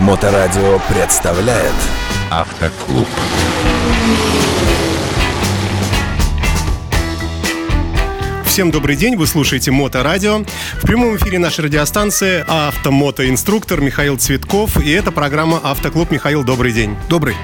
Моторадио представляет Автоклуб. Всем добрый день, вы слушаете Моторадио. В прямом эфире нашей радиостанции автомотоинструктор Михаил Цветков. И это программа «Автоклуб». Михаил, добрый день. Добрый.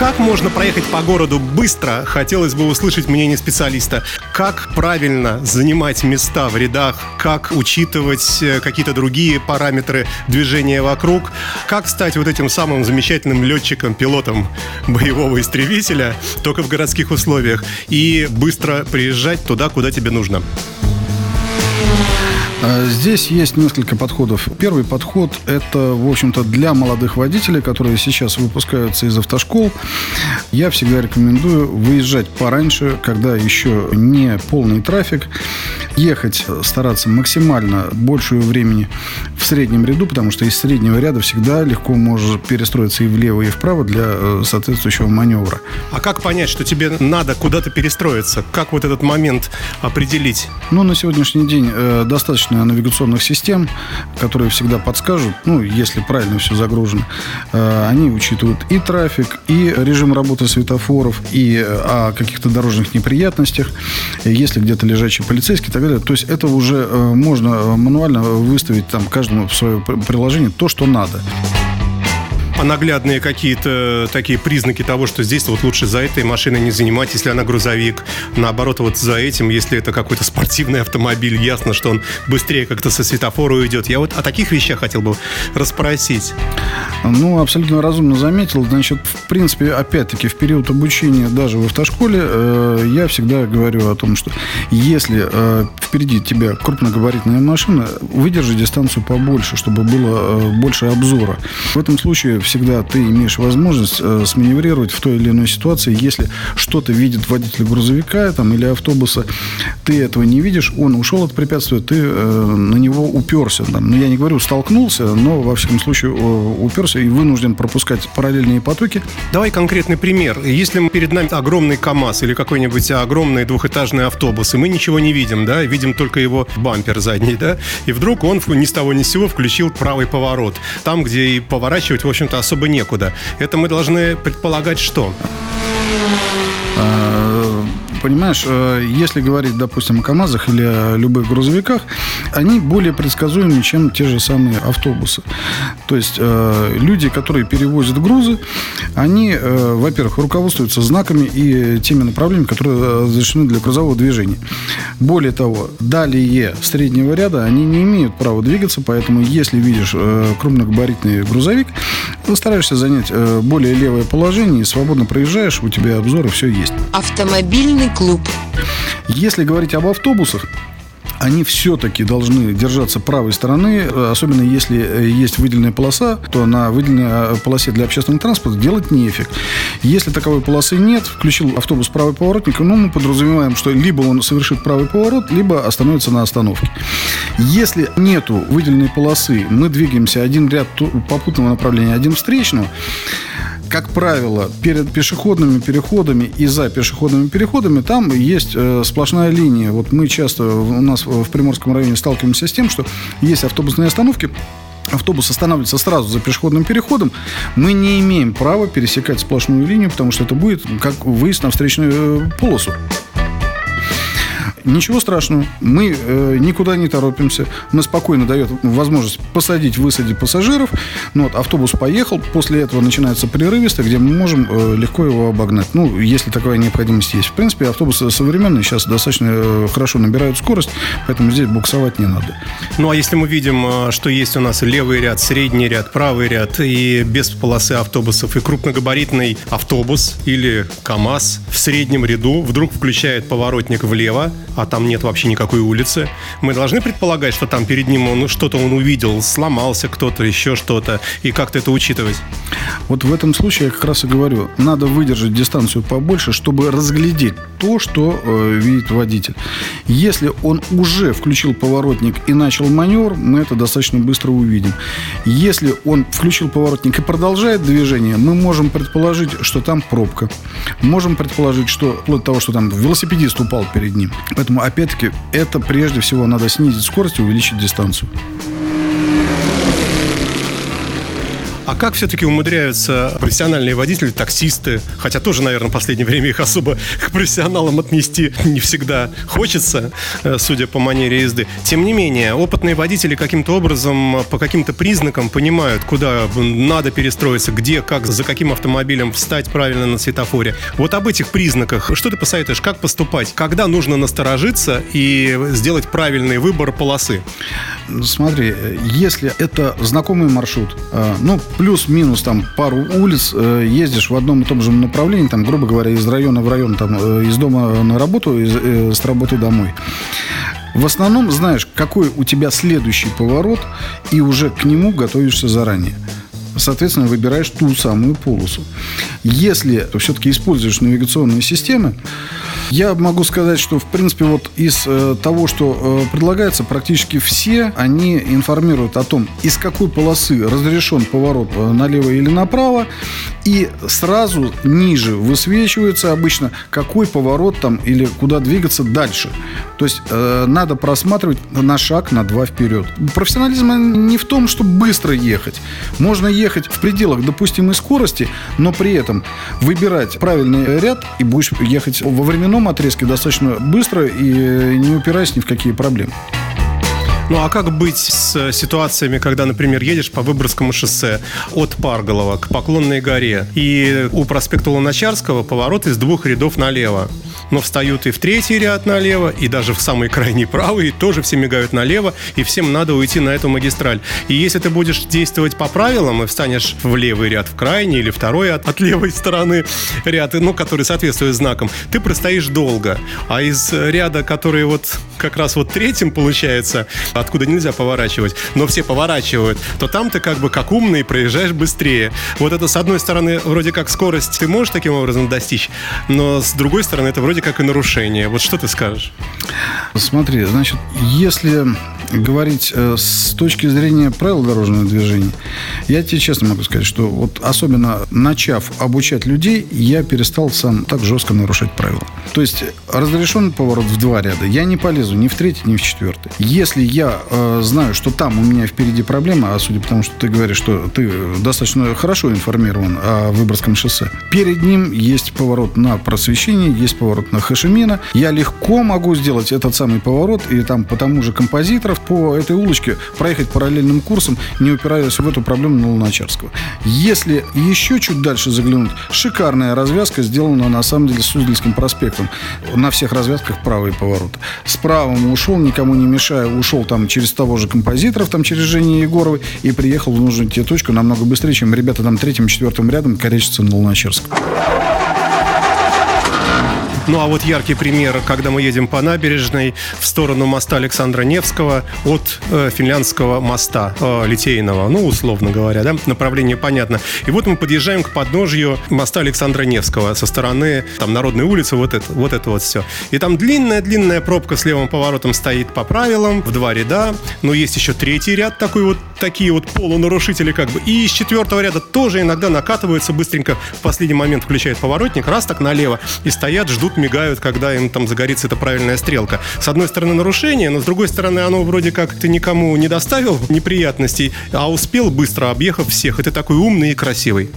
Как можно проехать по городу быстро? Хотелось бы услышать мнение специалиста. Как правильно занимать места в рядах? Как учитывать э, какие-то другие параметры движения вокруг? Как стать вот этим самым замечательным летчиком, пилотом боевого истребителя, только в городских условиях, и быстро приезжать туда, куда тебе нужно? А, здесь есть несколько подходов. Первый подход – это, в общем-то, для молодых водителей, которые сейчас выпускаются из автошкол. Я всегда рекомендую выезжать пораньше, когда еще не полный трафик, ехать, стараться максимально большую времени в среднем ряду, потому что из среднего ряда всегда легко можешь перестроиться и влево, и вправо для э, соответствующего маневра. А как понять, что тебе надо куда-то перестроиться? Как вот этот момент определить? Ну, на сегодняшний день э, достаточно навигационных систем, которые всегда подскажут, ну, если правильно все загружено. Э, они учитывают и трафик, и режим работы светофоров, и э, о каких-то дорожных неприятностях, если где-то лежачий полицейский так далее. То есть это уже э, можно мануально выставить там каждому в свое приложение то, что надо а наглядные какие-то такие признаки того, что здесь вот лучше за этой машиной не занимать, если она грузовик. Наоборот, вот за этим, если это какой-то спортивный автомобиль, ясно, что он быстрее как-то со светофора уйдет. Я вот о таких вещах хотел бы расспросить. Ну, абсолютно разумно заметил. Значит, в принципе, опять-таки, в период обучения даже в автошколе э, я всегда говорю о том, что если э, впереди тебя крупногабаритная машина, выдержи дистанцию побольше, чтобы было э, больше обзора. В этом случае всегда ты имеешь возможность э, сманеврировать в той или иной ситуации. Если что-то видит водитель грузовика там, или автобуса, ты этого не видишь, он ушел от препятствия, ты э, на него уперся. Там. Ну, я не говорю столкнулся, но, во всяком случае, уперся и вынужден пропускать параллельные потоки. Давай конкретный пример. Если перед нами огромный КАМАЗ или какой-нибудь огромный двухэтажный автобус, и мы ничего не видим, да, видим только его бампер задний, да, и вдруг он ни с того ни с сего включил правый поворот. Там, где и поворачивать, в общем-то, особо некуда. Это мы должны предполагать что? А, понимаешь, э, если говорить, допустим, о КАМАЗах или о любых грузовиках, они более предсказуемы, чем те же самые автобусы. То есть э, люди, которые перевозят грузы, они, э, во-первых, руководствуются знаками и теми направлениями, которые разрешены для грузового движения. Более того, далее среднего ряда они не имеют права двигаться, поэтому если видишь крупногабаритный грузовик, стараешься занять более левое положение и свободно проезжаешь, у тебя обзор и все есть. Автомобильный клуб. Если говорить об автобусах, они все-таки должны держаться правой стороны, особенно если э, есть выделенная полоса, то на выделенной э, полосе для общественного транспорта делать нефиг. Если таковой полосы нет, включил автобус правый поворотник, ну, мы подразумеваем, что либо он совершит правый поворот, либо остановится на остановке. Если нету выделенной полосы, мы двигаемся один ряд попутного направления, один встречного, как правило, перед пешеходными переходами и за пешеходными переходами там есть э, сплошная линия. Вот мы часто у нас в Приморском районе сталкиваемся с тем, что есть автобусные остановки, автобус останавливается сразу за пешеходным переходом, мы не имеем права пересекать сплошную линию, потому что это будет как выезд на встречную э, полосу. Ничего страшного. Мы э, никуда не торопимся. Мы спокойно дает возможность посадить, высадить пассажиров. Ну, вот, автобус поехал. После этого начинается прерывисто, где мы можем э, легко его обогнать. Ну, если такая необходимость есть. В принципе, автобусы современные сейчас достаточно э, хорошо набирают скорость, поэтому здесь буксовать не надо. Ну, а если мы видим, э, что есть у нас левый ряд, средний ряд, правый ряд и без полосы автобусов, и крупногабаритный автобус или КАМАЗ в среднем ряду вдруг включает поворотник влево, а там нет вообще никакой улицы. Мы должны предполагать, что там перед ним он что-то он увидел, сломался кто-то, еще что-то, и как-то это учитывать. Вот в этом случае я как раз и говорю, надо выдержать дистанцию побольше, чтобы разглядеть то, что э, видит водитель. Если он уже включил поворотник и начал маневр, мы это достаточно быстро увидим. Если он включил поворотник и продолжает движение, мы можем предположить, что там пробка. Можем предположить, что вплоть до того, что там велосипедист упал перед ним. Поэтому, опять-таки, это прежде всего надо снизить скорость и увеличить дистанцию. А как все-таки умудряются профессиональные водители, таксисты, хотя тоже, наверное, в последнее время их особо к профессионалам отнести не всегда хочется, э, судя по манере езды. Тем не менее, опытные водители каким-то образом, по каким-то признакам понимают, куда надо перестроиться, где, как, за каким автомобилем встать правильно на светофоре. Вот об этих признаках, что ты посоветуешь, как поступать? Когда нужно насторожиться и сделать правильный выбор полосы? Смотри, если это знакомый маршрут, э, ну, плюс-минус там пару улиц, э, ездишь в одном и том же направлении, там, грубо говоря, из района в район, там, э, из дома на работу, из, с работы домой. В основном знаешь, какой у тебя следующий поворот, и уже к нему готовишься заранее соответственно, выбираешь ту самую полосу. Если все-таки используешь навигационные системы, я могу сказать, что, в принципе, вот из э, того, что э, предлагается, практически все, они информируют о том, из какой полосы разрешен поворот э, налево или направо, и сразу ниже высвечивается обычно, какой поворот там или куда двигаться дальше. То есть э, надо просматривать на шаг, на два вперед. Профессионализм не в том, чтобы быстро ехать. Можно в пределах допустимой скорости, но при этом выбирать правильный ряд и будешь ехать во временном отрезке достаточно быстро и не упираясь ни в какие проблемы. Ну а как быть с ситуациями, когда, например, едешь по Выборгскому шоссе от Парголова к Поклонной горе, и у проспекта Луначарского поворот из двух рядов налево? но встают и в третий ряд налево, и даже в самый крайний правый, и тоже все мигают налево, и всем надо уйти на эту магистраль. И если ты будешь действовать по правилам и встанешь в левый ряд в крайний или второй от, от левой стороны ряд, ну, который соответствует знакам, ты простоишь долго. А из ряда, который вот как раз вот третьим получается, откуда нельзя поворачивать, но все поворачивают, то там ты как бы как умный проезжаешь быстрее. Вот это с одной стороны вроде как скорость ты можешь таким образом достичь, но с другой стороны это вроде как и нарушение. Вот что ты скажешь? Смотри, значит, если говорить э, с точки зрения правил дорожного движения, я тебе честно могу сказать, что вот особенно начав обучать людей, я перестал сам так жестко нарушать правила. То есть разрешен поворот в два ряда, я не полезу ни в третий, ни в четвертый. Если я э, знаю, что там у меня впереди проблема, а судя по тому, что ты говоришь, что ты достаточно хорошо информирован о Выборгском шоссе, перед ним есть поворот на просвещение, есть поворот на Хашимина, я легко могу сделать этот самый поворот и там по тому же композиторов по этой улочке проехать параллельным курсом, не упираясь в эту проблему на Луначарского. Если еще чуть дальше заглянуть, шикарная развязка сделана на самом деле с Суздальским проспектом. На всех развязках правый поворот. Справа ушел, никому не мешая, ушел там через того же композиторов, там через Женю Егоровой и приехал в нужную тебе точку намного быстрее, чем ребята там третьим, четвертым рядом корячатся на Луначарском. Ну а вот яркий пример, когда мы едем по набережной в сторону моста Александра Невского от э, финляндского моста э, Литейного, ну условно говоря, да, направление понятно. И вот мы подъезжаем к подножью моста Александра Невского со стороны там Народной улицы, вот это вот, это вот все. И там длинная-длинная пробка с левым поворотом стоит по правилам, в два ряда, но есть еще третий ряд такой вот, такие вот полунарушители как бы. И из четвертого ряда тоже иногда накатываются быстренько, в последний момент включают поворотник, раз так налево, и стоят, ждут мигают, когда им там загорится эта правильная стрелка. С одной стороны нарушение, но с другой стороны оно вроде как ты никому не доставил неприятностей, а успел быстро объехав всех. Это такой умный и красивый.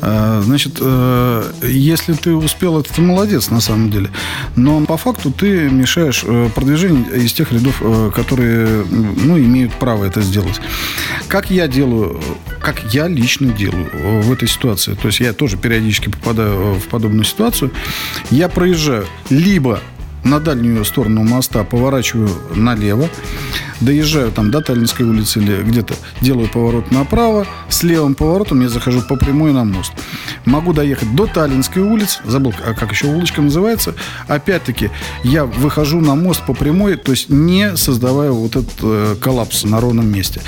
А, значит, э, если ты успел, это ты молодец на самом деле. Но по факту ты мешаешь э, продвижению из тех рядов, э, которые ну, имеют право это сделать. Как я делаю, как я лично делаю в этой ситуации, то есть я тоже периодически попадаю в подобную ситуацию, я проезжаю либо на дальнюю сторону моста поворачиваю налево, доезжаю там до Таллинской улицы или где-то делаю поворот направо, с левым поворотом я захожу по прямой на мост. Могу доехать до Таллинской улицы, забыл, а как еще улочка называется. Опять-таки, я выхожу на мост по прямой, то есть не создавая вот этот э, коллапс на ровном месте.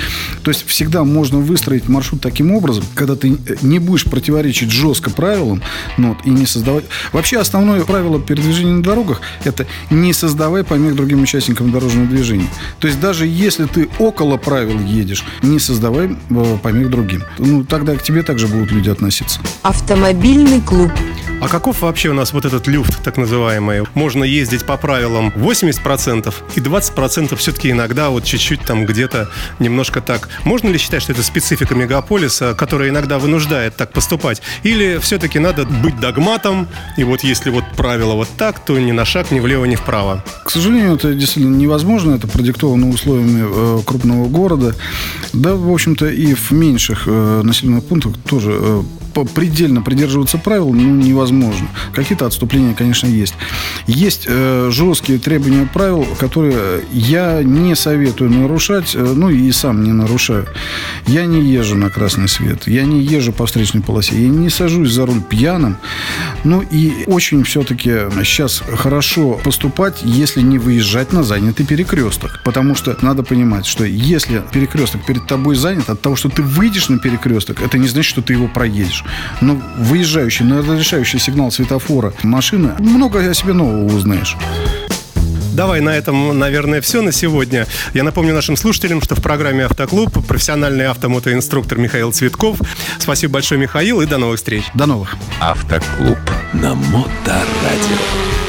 То есть всегда можно выстроить маршрут таким образом, когда ты не будешь противоречить жестко правилам, ну, вот, и не создавать... Вообще основное правило передвижения на дорогах – это не создавай помех другим участникам дорожного движения. То есть даже если ты около правил едешь, не создавай э, помех другим. Ну, тогда к тебе также будут люди относиться. Автомобильный клуб. А каков вообще у нас вот этот люфт, так называемый? Можно ездить по правилам 80% и 20% все-таки иногда вот чуть-чуть там где-то немножко так. Можно ли считать, что это специфика мегаполиса, которая иногда вынуждает так поступать? Или все-таки надо быть догматом, и вот если вот правило вот так, то ни на шаг, ни влево, ни вправо? К сожалению, это действительно невозможно, это продиктовано условиями э, крупного города. Да, в общем-то, и в меньших э, населенных пунктах тоже э, предельно придерживаться правил ну, невозможно. Какие-то отступления, конечно, есть. Есть э, жесткие требования правил, которые я не советую нарушать, э, ну и сам не нарушаю. Я не езжу на красный свет, я не езжу по встречной полосе, я не сажусь за руль пьяным. Ну и очень все-таки сейчас хорошо поступать, если не выезжать на занятый перекресток. Потому что надо понимать, что если перекресток перед тобой занят, от того, что ты выйдешь на перекресток, это не значит, что ты его проедешь едешь. Но выезжающий на разрешающий сигнал светофора машины, много о себе нового узнаешь. Давай на этом, наверное, все на сегодня. Я напомню нашим слушателям, что в программе «Автоклуб» профессиональный автомотоинструктор Михаил Цветков. Спасибо большое, Михаил, и до новых встреч. До новых. Автоклуб на Моторадио.